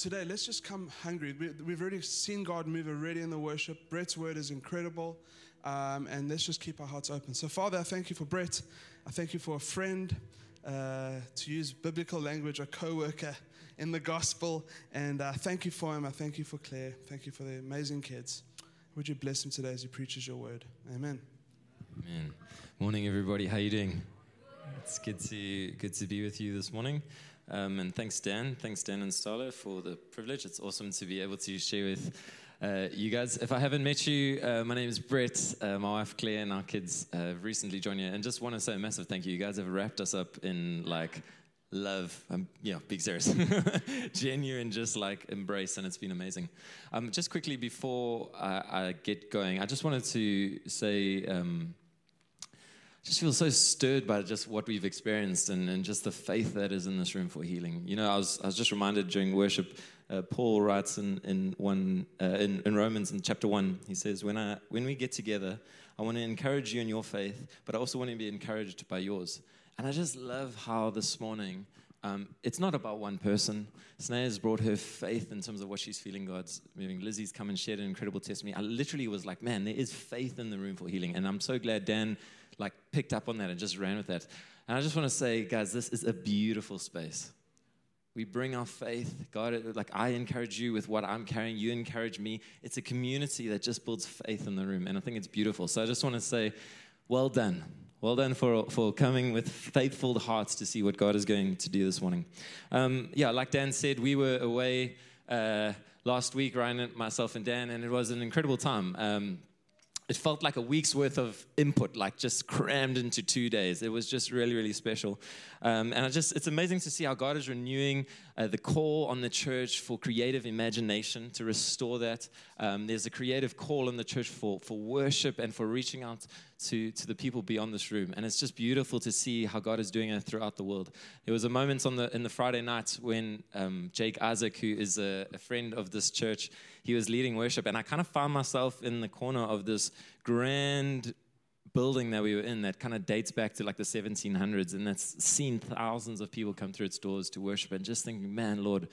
today, let's just come hungry. We, we've already seen God move already in the worship. Brett's word is incredible. Um, and let's just keep our hearts open. So, Father, I thank you for Brett. I thank you for a friend, uh, to use biblical language, a co worker in the gospel. And uh, thank you for him. I thank you for Claire. Thank you for the amazing kids. Would you bless him today as he preaches your word? Amen. Amen. Morning, everybody. How you doing? It's good to good to be with you this morning. Um, and thanks, Dan. Thanks, Dan and Starla, for the privilege. It's awesome to be able to share with uh, you guys. If I haven't met you, uh, my name is Brett. Uh, my wife Claire and our kids have recently joined you, and just want to say a massive thank you. You guys have wrapped us up in like love. Um, yeah, big serious, genuine, just like embrace, and it's been amazing. Um, just quickly before I, I, get going, I just wanted to say. Um, just feel so stirred by just what we've experienced and, and just the faith that is in this room for healing. You know, I was, I was just reminded during worship, uh, Paul writes in, in, one, uh, in, in Romans in chapter 1, he says, when, I, when we get together, I want to encourage you in your faith, but I also want to be encouraged by yours. And I just love how this morning, um, it's not about one person. Snea has brought her faith in terms of what she's feeling God's moving. Lizzie's come and shared an incredible testimony. I literally was like, man, there is faith in the room for healing. And I'm so glad Dan like picked up on that and just ran with that. And I just want to say, guys, this is a beautiful space. We bring our faith. God, like I encourage you with what I'm carrying, you encourage me. It's a community that just builds faith in the room. And I think it's beautiful. So I just want to say, well done. Well done for, for coming with faithful hearts to see what God is going to do this morning. Um, yeah, like Dan said, we were away uh, last week, Ryan, myself, and Dan, and it was an incredible time. Um, it felt like a week's worth of input, like just crammed into two days. It was just really, really special. Um, and I just, it's amazing to see how God is renewing uh, the call on the church for creative imagination to restore that. Um, there's a creative call in the church for, for worship and for reaching out to, to the people beyond this room. And it's just beautiful to see how God is doing it throughout the world. There was a moment on the, in the Friday night when um, Jake Isaac, who is a, a friend of this church, he was leading worship. And I kind of found myself in the corner of this grand building that we were in that kind of dates back to like the 1700s and that's seen thousands of people come through its doors to worship and just thinking man lord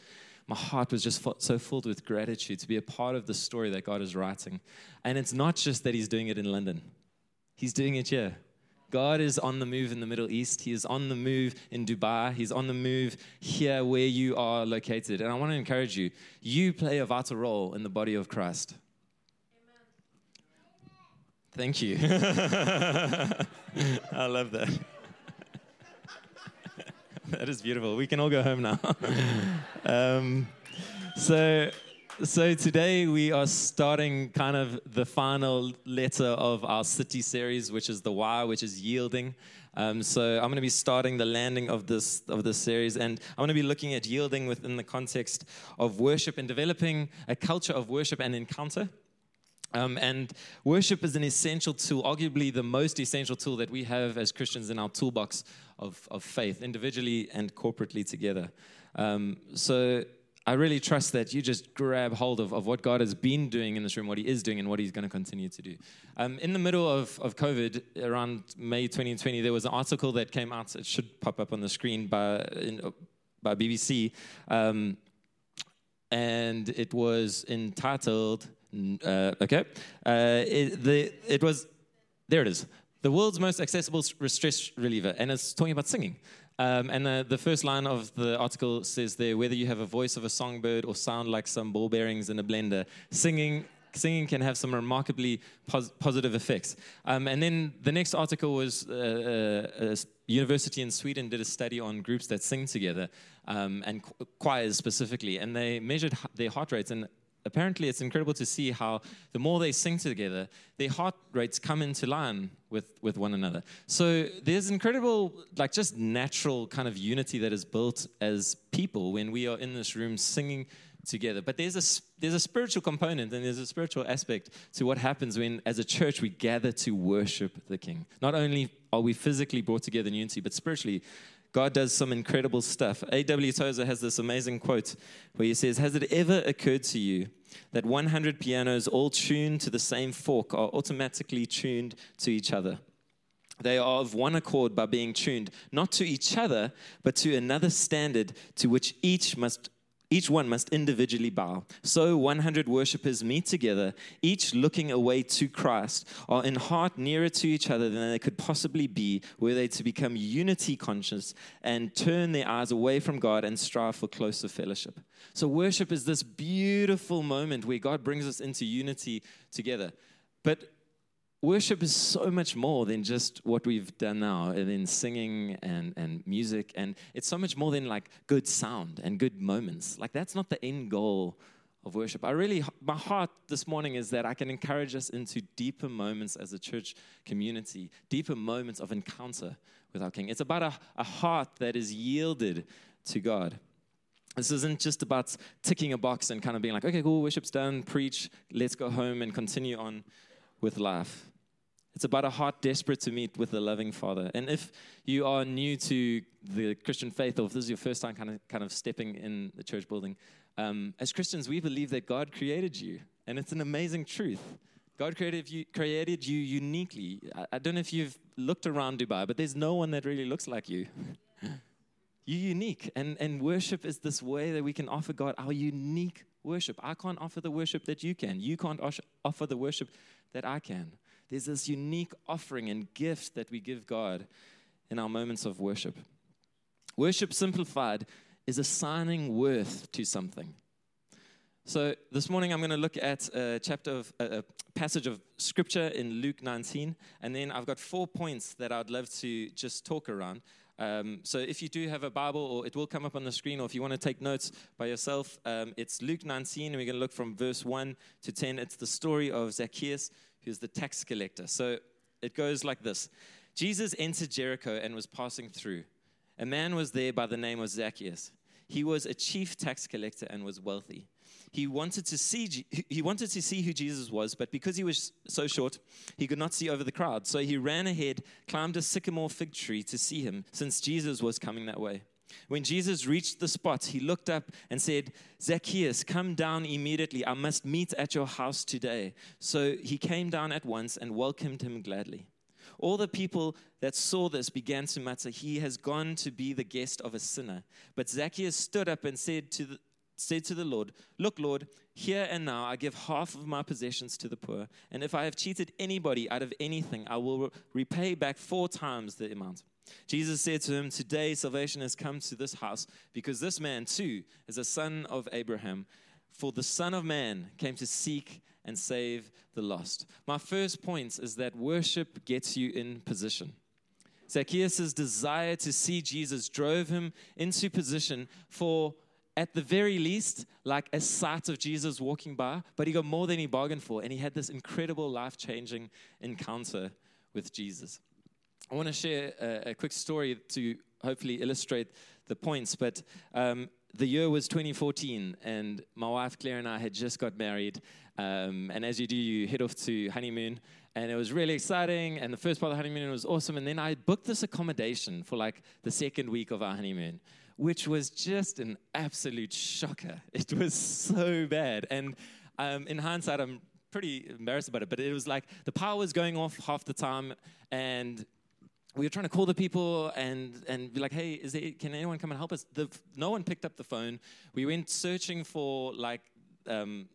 my heart was just so filled with gratitude to be a part of the story that god is writing and it's not just that he's doing it in london He's doing it here. God is on the move in the Middle East. He is on the move in Dubai. He's on the move here where you are located. And I want to encourage you you play a vital role in the body of Christ. Thank you. I love that. that is beautiful. We can all go home now. um, so, so today we are starting kind of the final letter of our city series, which is the Y, which is yielding. Um, so I'm going to be starting the landing of this of this series, and I'm going to be looking at yielding within the context of worship and developing a culture of worship and encounter. Um, and worship is an essential tool, arguably the most essential tool that we have as Christians in our toolbox of, of faith, individually and corporately together. Um, so I really trust that you just grab hold of, of what God has been doing in this room, what He is doing, and what He's going to continue to do. Um, in the middle of, of COVID, around May 2020, there was an article that came out, it should pop up on the screen by, in, by BBC, um, and it was entitled, uh, okay, uh, it, the, it was, there it is, the world's most accessible stress reliever, and it's talking about singing. Um, and the, the, first line of the article says there whether you have a voice of a songbird or sound like some ball bearings in a blender, singing. Singing can have some remarkably pos- positive effects. Um, and then the next article was uh, uh, a university in Sweden did a study on groups that sing together um, and choirs specifically, and they measured their heart rates. And apparently it's incredible to see how the more they sing together, their heart rates come into line with, with one another. So there's incredible, like just natural kind of unity that is built as people when we are in this room singing together. But there's a, there's a spiritual component and there's a spiritual aspect to what happens when, as a church, we gather to worship the King. Not only are we physically brought together in unity, but spiritually, God does some incredible stuff. A.W. Tozer has this amazing quote where he says, Has it ever occurred to you that 100 pianos all tuned to the same fork are automatically tuned to each other? They are of one accord by being tuned not to each other, but to another standard to which each must each one must individually bow. So 100 worshippers meet together, each looking away to Christ, are in heart nearer to each other than they could possibly be, were they to become unity conscious and turn their eyes away from God and strive for closer fellowship. So, worship is this beautiful moment where God brings us into unity together. But worship is so much more than just what we've done now and then singing and, and music and it's so much more than like good sound and good moments. Like that's not the end goal of worship. I really my heart this morning is that i can encourage us into deeper moments as a church community deeper moments of encounter with our king. It's about a, a heart that is yielded to god. This isn't just about ticking a box and kind of being like, okay, cool, worship's done, preach, let's go home and continue on with life. It's about a heart desperate to meet with a loving Father. And if you are new to the Christian faith, or if this is your first time kind of, kind of stepping in the church building, um, as Christians, we believe that God created you. And it's an amazing truth. God created you, created you uniquely. I, I don't know if you've looked around Dubai, but there's no one that really looks like you. You're unique. And, and worship is this way that we can offer God our unique worship. I can't offer the worship that you can. You can't offer the worship that I can. There's this unique offering and gift that we give God in our moments of worship. Worship simplified is assigning worth to something. So this morning I'm going to look at a chapter of a passage of scripture in Luke 19, and then I've got four points that I'd love to just talk around. Um, so if you do have a Bible, or it will come up on the screen, or if you want to take notes by yourself, um, it's Luke 19, and we're going to look from verse 1 to 10. It's the story of Zacchaeus, who's the tax collector. So it goes like this Jesus entered Jericho and was passing through. A man was there by the name of Zacchaeus. He was a chief tax collector and was wealthy he wanted to see he wanted to see who Jesus was, but because he was so short, he could not see over the crowd. So he ran ahead, climbed a sycamore fig tree to see him, since Jesus was coming that way. When Jesus reached the spot, he looked up and said, Zacchaeus, come down immediately. I must meet at your house today. So he came down at once and welcomed him gladly. All the people that saw this began to mutter, He has gone to be the guest of a sinner. But Zacchaeus stood up and said to the, said to the Lord, Look, Lord, here and now I give half of my possessions to the poor, and if I have cheated anybody out of anything, I will repay back four times the amount. Jesus said to him, Today salvation has come to this house, because this man too is a son of Abraham. For the Son of Man came to seek and save the lost. My first point is that worship gets you in position. Zacchaeus' desire to see Jesus drove him into position for at the very least, like a sight of Jesus walking by, but he got more than he bargained for, and he had this incredible life changing encounter with Jesus. I want to share a, a, quick story to hopefully illustrate the points, but um, the year was 2014, and my wife Claire and I had just got married. Um, and as you do, you head off to honeymoon, and it was really exciting. And the first part of the honeymoon was awesome. And then I booked this accommodation for like the second week of our honeymoon which was just an absolute shocker. It was so bad. And um, in hindsight, I'm pretty embarrassed about it, but it was like the power was going off half the time, and we were trying to call the people and, and be like, hey, is there, can anyone come and help us? The, no one picked up the phone. We went searching for like um,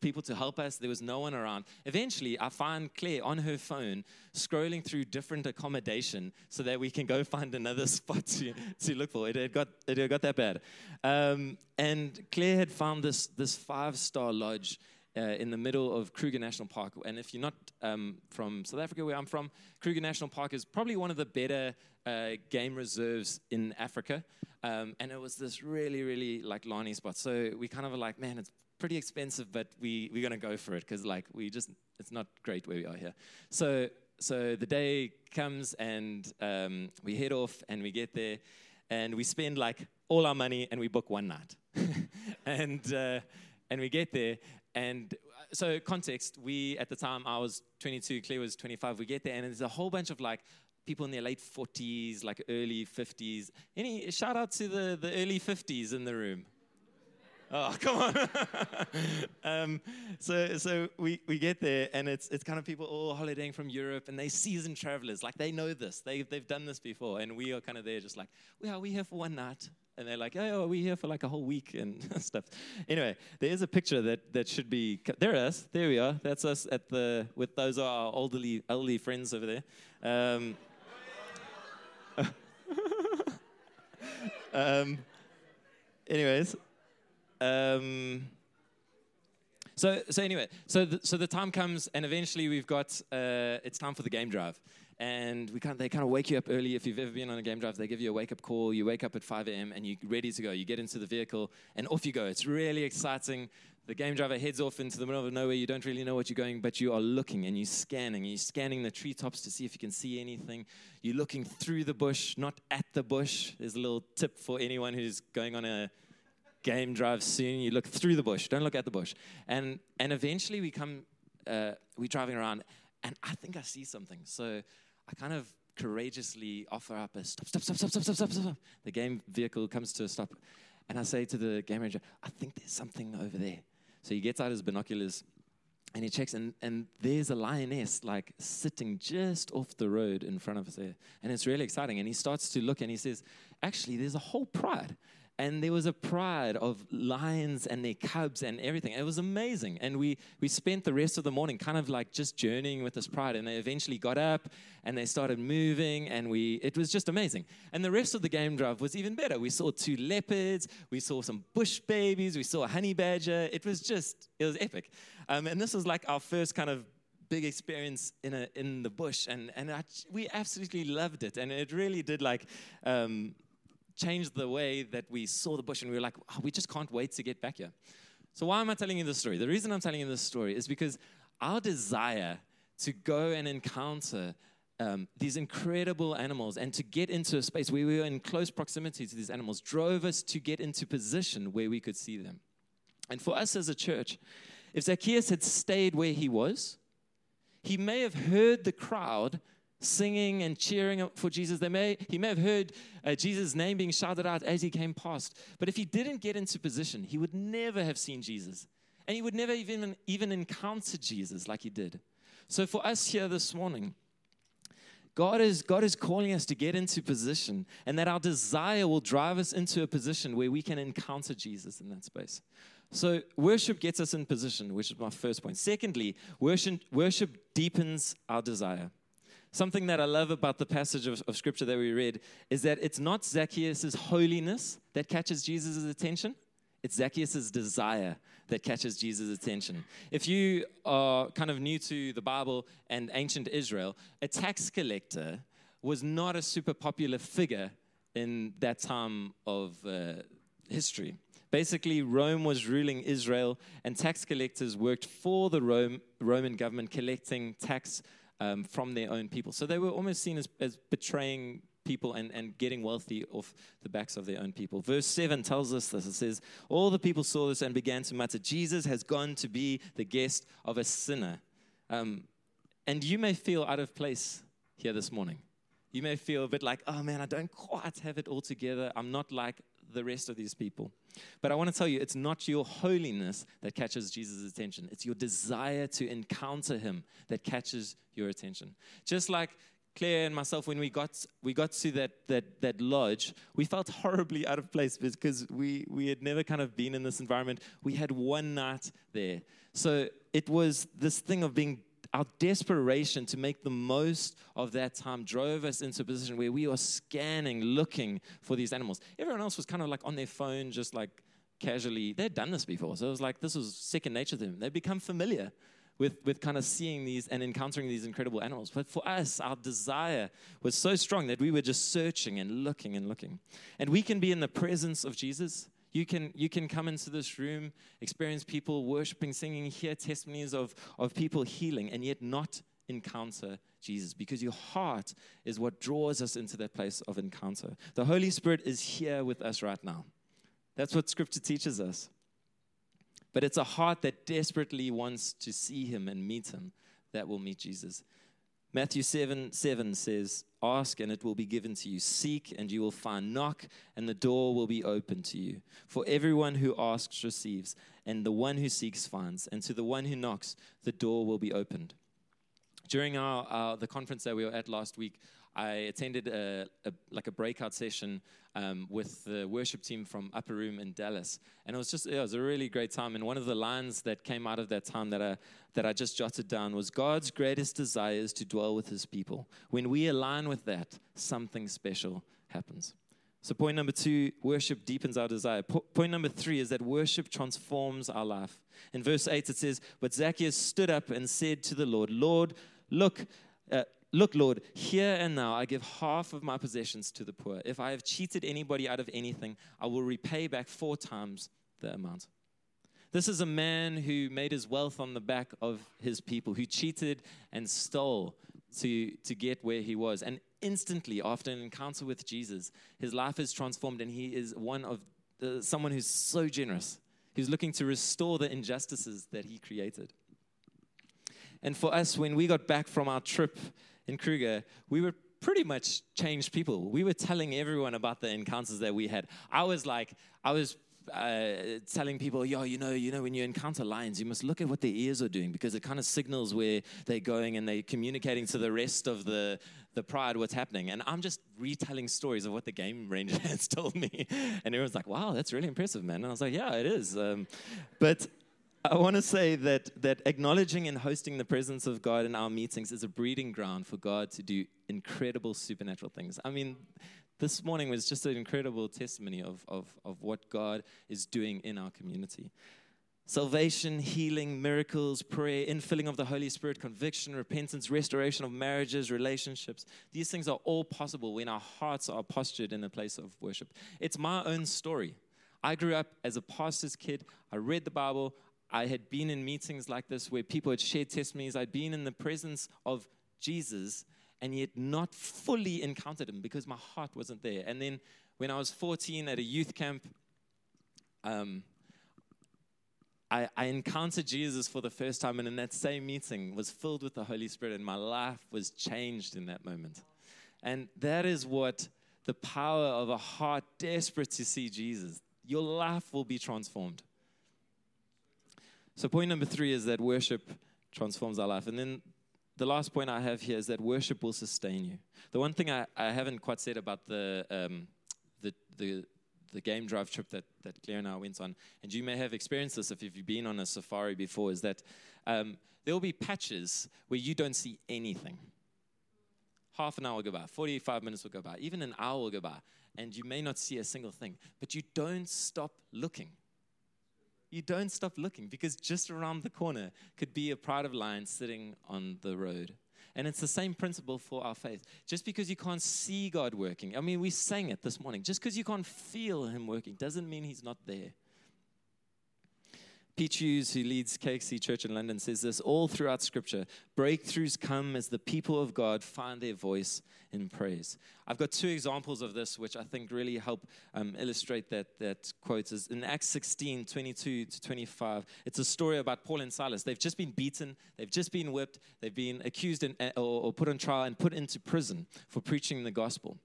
people to help us. There was no one around. Eventually, I find Claire on her phone scrolling through different accommodation so that we can go find another spot to, to look for. It had got, it had got that bad. Um, and Claire had found this, this five star lodge. Uh, in the middle of Kruger National Park. And if you're not um, from South Africa, where I'm from, Kruger National Park is probably one of the better uh, game reserves in Africa. Um, and it was this really, really like Lani spot. So we kind of were like, man, it's pretty expensive, but we, we're going to go for it because, like, we just, it's not great where we are here. So, so the day comes and um, we head off and we get there and we spend like all our money and we book one night. and, uh, and we get there and uh, so context, we, at the time, I was 22, Claire was 25, we get there and there's a whole bunch of like, people in their late 40s, like early 50s. Any shout out to the, the early 50s in the room? Oh, come on. um, so so we, we get there, and it's, it's kind of people all holidaying from Europe, and they seasoned travelers. Like, they know this. They, they've done this before. And we are kind of there just like, well, we here for one night. And they're like, oh, we're here for like a whole week and stuff. Anyway, there is a picture that, that should be, there it is, there we are. That's us at the, with those are our elderly, elderly friends over there. Um, um, anyways, um, so so anyway, so the, so the time comes, and eventually we've got uh, it's time for the game drive, and we kind they kind of wake you up early. If you've ever been on a game drive, they give you a wake up call. You wake up at 5 a.m. and you're ready to go. You get into the vehicle, and off you go. It's really exciting. The game driver heads off into the middle of nowhere. You don't really know what you're going, but you are looking and you're scanning. You're scanning the treetops to see if you can see anything. You're looking through the bush, not at the bush. There's a little tip for anyone who's going on a game drive soon. You look through the bush. Don't look at the bush. And and eventually we come, uh, we're driving around, and I think I see something. So I kind of courageously offer up a stop, stop, stop, stop, stop, stop, stop, stop. The game vehicle comes to a stop, and I say to the game ranger, I think there's something over there. So he gets out his binoculars and he checks, and, and there's a lioness like sitting just off the road in front of us there. And it's really exciting. And he starts to look and he says, Actually, there's a whole pride. And there was a pride of lions and their cubs and everything. It was amazing. And we, we spent the rest of the morning kind of like just journeying with this pride. And they eventually got up and they started moving. And we, it was just amazing. And the rest of the game drive was even better. We saw two leopards, we saw some bush babies, we saw a honey badger. It was just, it was epic. Um, and this was like our first kind of big experience in, a, in the bush. And, and I, we absolutely loved it. And it really did like, um, changed the way that we saw the bush and we were like, oh, we just can't wait to get back here. So, why am I telling you this story? The reason I'm telling you this story is because our desire to go and encounter um, these incredible animals and to get into a space where we were in close proximity to these animals drove us to get into position where we could see them. And for us as a church, if Zacchaeus had stayed where he was, he may have heard the crowd singing and cheering for Jesus. They may, he may have heard uh, Jesus' name being shouted out as he came past. But if he didn't get into position, he would never have seen Jesus. And he would never even, even encounter Jesus like he did. So for us here this morning, God is, God is calling us to get into position, and that our desire will drive us into a position where we can encounter Jesus in that space. So, worship gets us in position, which is my first point. Secondly, worship, worship deepens our desire. Something that I love about the passage of, of scripture that we read is that it's not Zacchaeus' holiness that catches Jesus' attention, it's Zacchaeus' desire that catches Jesus' attention. If you are kind of new to the Bible and ancient Israel, a tax collector was not a super popular figure in that time of uh, history. Basically, Rome was ruling Israel, and tax collectors worked for the Rome, Roman government collecting tax um, from their own people. So they were almost seen as, as betraying people and, and getting wealthy off the backs of their own people. Verse 7 tells us this it says, All the people saw this and began to mutter, Jesus has gone to be the guest of a sinner. Um, and you may feel out of place here this morning. You may feel a bit like, oh man, I don't quite have it all together. I'm not like the rest of these people. But I want to tell you, it's not your holiness that catches Jesus' attention. It's your desire to encounter him that catches your attention. Just like Claire and myself, when we got we got to that that that lodge, we felt horribly out of place because we we had never kind of been in this environment. We had one night there, so it was this thing of being our desperation to make the most of that time drove us into a position where we are scanning, looking for these animals. Everyone else was kind of like on their phone, just like casually. They'd done this before, so it was like this was second nature to them. They'd become familiar with, with kind of seeing these and encountering these incredible animals. But for us, our desire was so strong that we were just searching and looking and looking. And we can be in the presence of Jesus you can, you can come into this room, experience people worshiping, singing, hear testimonies of, of people healing, and yet not encounter Jesus because your heart is what draws us into that place of encounter. The Holy Spirit is here with us right now. That's what Scripture teaches us. But it's a heart that desperately wants to see Him and meet Him that will meet Jesus. Matthew 7 7 says, Ask and it will be given to you. Seek and you will find. Knock and the door will be open to you. For everyone who asks receives, and the one who seeks finds. And to the one who knocks, the door will be opened. During our, our the conference that we were at last week, I attended a, a, like a breakout session um, with the worship team from Upper Room in Dallas, and it was just it was a really great time. And one of the lines that came out of that time that I that I just jotted down was God's greatest desire is to dwell with His people. When we align with that, something special happens. So, point number two, worship deepens our desire. Po- point number three is that worship transforms our life. In verse 8, it says, But Zacchaeus stood up and said to the Lord, Lord, look, uh, look, Lord, here and now I give half of my possessions to the poor. If I have cheated anybody out of anything, I will repay back four times the amount. This is a man who made his wealth on the back of his people, who cheated and stole to, to get where he was. And instantly, after an encounter with Jesus, his life is transformed, and he is one of the, someone who's so generous, who's looking to restore the injustices that he created. And for us, when we got back from our trip in Kruger, we were pretty much changed people. We were telling everyone about the encounters that we had. I was like, I was uh, telling people, yo, you know, you know, when you encounter lions, you must look at what their ears are doing because it kind of signals where they're going and they're communicating to the rest of the the pride what's happening. And I'm just retelling stories of what the game ranger has told me, and everyone's like, wow, that's really impressive, man. And I was like, yeah, it is. Um, but I want to say that that acknowledging and hosting the presence of God in our meetings is a breeding ground for God to do incredible supernatural things. I mean, this morning was just an incredible testimony of, of, of what God is doing in our community. Salvation, healing, miracles, prayer, infilling of the Holy Spirit, conviction, repentance, restoration of marriages, relationships. These things are all possible when our hearts are postured in a place of worship. It's my own story. I grew up as a pastor's kid. I read the Bible. I had been in meetings like this where people had shared testimonies. I'd been in the presence of Jesus and yet not fully encountered him because my heart wasn't there. And then when I was 14 at a youth camp, um, I, I, encountered Jesus for the first time, and in that same meeting was filled with the Holy Spirit, and my life was changed in that moment. And that is what the power of a heart desperate to see Jesus. Your life will be transformed. So, point number three is that worship transforms our life. And then the last point I have here is that worship will sustain you. The one thing I, I haven't quite said about the, um, the, the, the game drive trip that, that Claire and I went on, and you may have experienced this if you've been on a safari before, is that um, there will be patches where you don't see anything. Half an hour will go by, 45 minutes will go by, even an hour will go by, and you may not see a single thing, but you don't stop looking you don't stop looking because just around the corner could be a pride of lions sitting on the road. And it's the same principle for our faith. Just because you can't see God working, I mean, we sang it this morning. Just because you can't feel Him working doesn't mean He's not there. Pete Hughes, who leads KXC Church in London, says this all throughout Scripture breakthroughs come as the people of God find their voice in praise. I've got two examples of this, which I think really help um, illustrate that, that quote. Is in Acts 16 22 to 25. It's a story about Paul and Silas. They've just been beaten, they've just been whipped, they've been accused and, or, or put on trial and put into prison for preaching the gospel.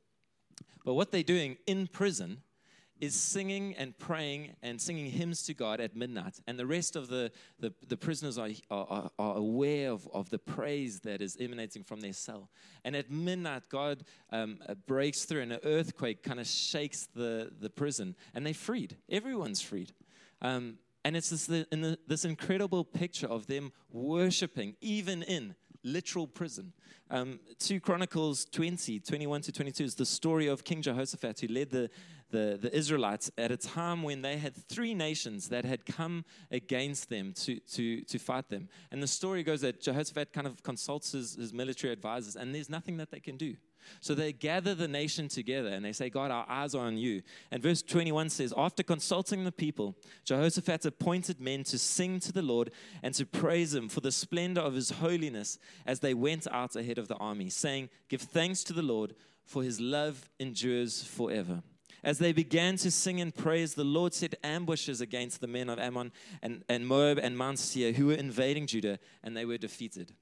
But what they're doing in prison is singing and praying and singing hymns to God at midnight. And the rest of the, the, the prisoners are, are, are, aware of, of the praise that is emanating from their cell. And at midnight, God um, uh, breaks through, and an earthquake kind of shakes the, the prison, and they're freed. Everyone's freed. Um, and it's this, this incredible picture of them worshiping, even in literal prison. Um, 2 Chronicles 20, 21 to 22 is the story of King Jehoshaphat who led the, the, the Israelites at a time when they had three nations that had come against them to, to, to fight them. And the story goes that Jehoshaphat kind of consults his, his military advisors, and there's nothing that they can do. So they gather the nation together and they say, God, our eyes are on you. And verse 21 says, After consulting the people, Jehoshaphat appointed men to sing to the Lord and to praise him for the splendor of his holiness as they went out ahead of the army, saying, Give thanks to the Lord, for his love endures forever. As they began to sing and praise, the Lord set ambushes against the men of Ammon and, and Moab and Mount Seir who were invading Judah, and they were defeated.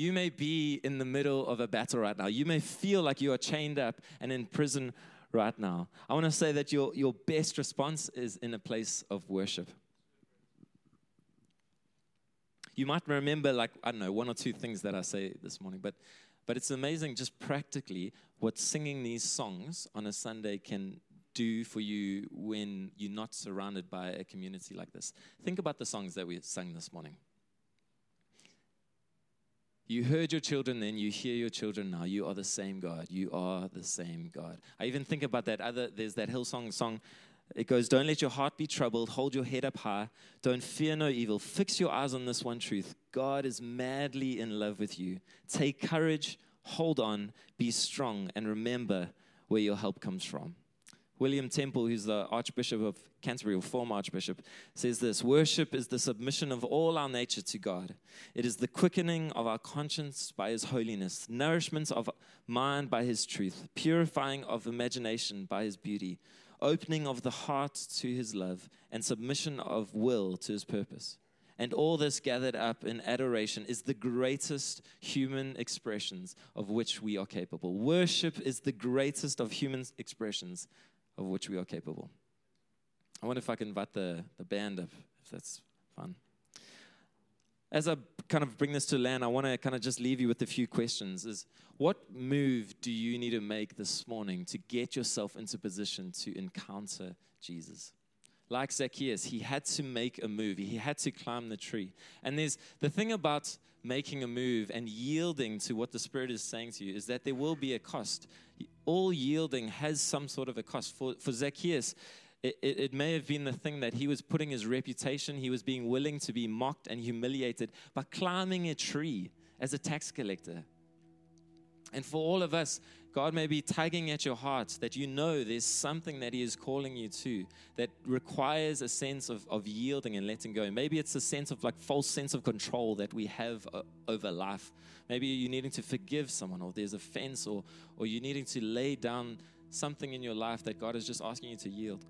You may be in the middle of a battle right now. You may feel like you are chained up and in prison right now. I want to say that your, your best response is in a place of worship. You might remember, like, I don't know, one or two things that I say this morning, but But it's amazing just practically what singing these songs on a Sunday can do for you when you're not surrounded by a community like this. Think about the songs that we sang this morning. You heard your children then, you hear your children now. You are the same God. You are the same God. I even think about that other, there's that Hillsong song. It goes, Don't let your heart be troubled. Hold your head up high. Don't fear no evil. Fix your eyes on this one truth God is madly in love with you. Take courage, hold on, be strong, and remember where your help comes from. William Temple, who's the Archbishop of Canterbury, or former Archbishop, says this Worship is the submission of all our nature to God. It is the quickening of our conscience by His holiness, nourishment of mind by His truth, purifying of imagination by His beauty, opening of the heart to His love, and submission of will to His purpose. And all this gathered up in adoration is the greatest human expressions of which we are capable. Worship is the greatest of human expressions of which we are capable. I wonder if I can invite the, the band up, if that's fun. As I kind of bring this to land, I want to kind of just leave you with a few questions. Is what move do you need to make this morning to get yourself into position to encounter Jesus? Like Zacchaeus, he had to make a move. He had to climb the tree. And there's the thing about making a move and yielding to what the Spirit is saying to you is that there will be a cost all yielding has some sort of a cost. For, for Zacchaeus, it, it, it, may have been the thing that he was putting his reputation, he was being willing to be mocked and humiliated by climbing a tree as a tax collector. And for all of us, God may be tugging at your heart that you know there's something that He is calling you to that requires a sense of, of yielding and letting go. Maybe it's a sense of like false sense of control that we have uh, over life. Maybe you're needing to forgive someone, or there's offense, or, or you're needing to lay down something in your life that God is just asking you to yield.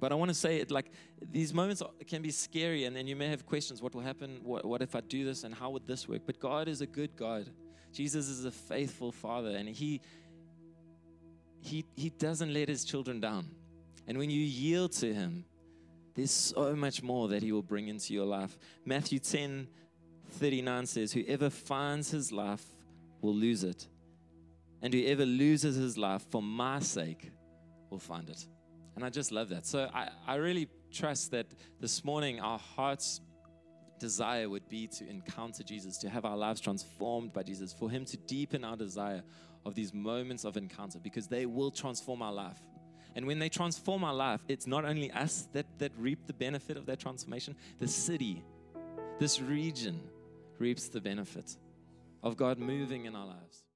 But I want to say it like these moments can be scary, and then you may have questions what will happen? What, what if I do this? And how would this work? But God is a good God. Jesus is a faithful father and he he he doesn't let his children down. And when you yield to him, there's so much more that he will bring into your life. Matthew 10 39 says, Whoever finds his life will lose it. And whoever loses his life for my sake will find it. And I just love that. So I, I really trust that this morning our hearts desire would be to encounter Jesus, to have our lives transformed by Jesus, for Him to deepen our desire of these moments of encounter because they will transform our life. And when they transform our life, it's not only us that, that reap the benefit of that transformation, the city, this region reaps the benefit of God moving in our lives.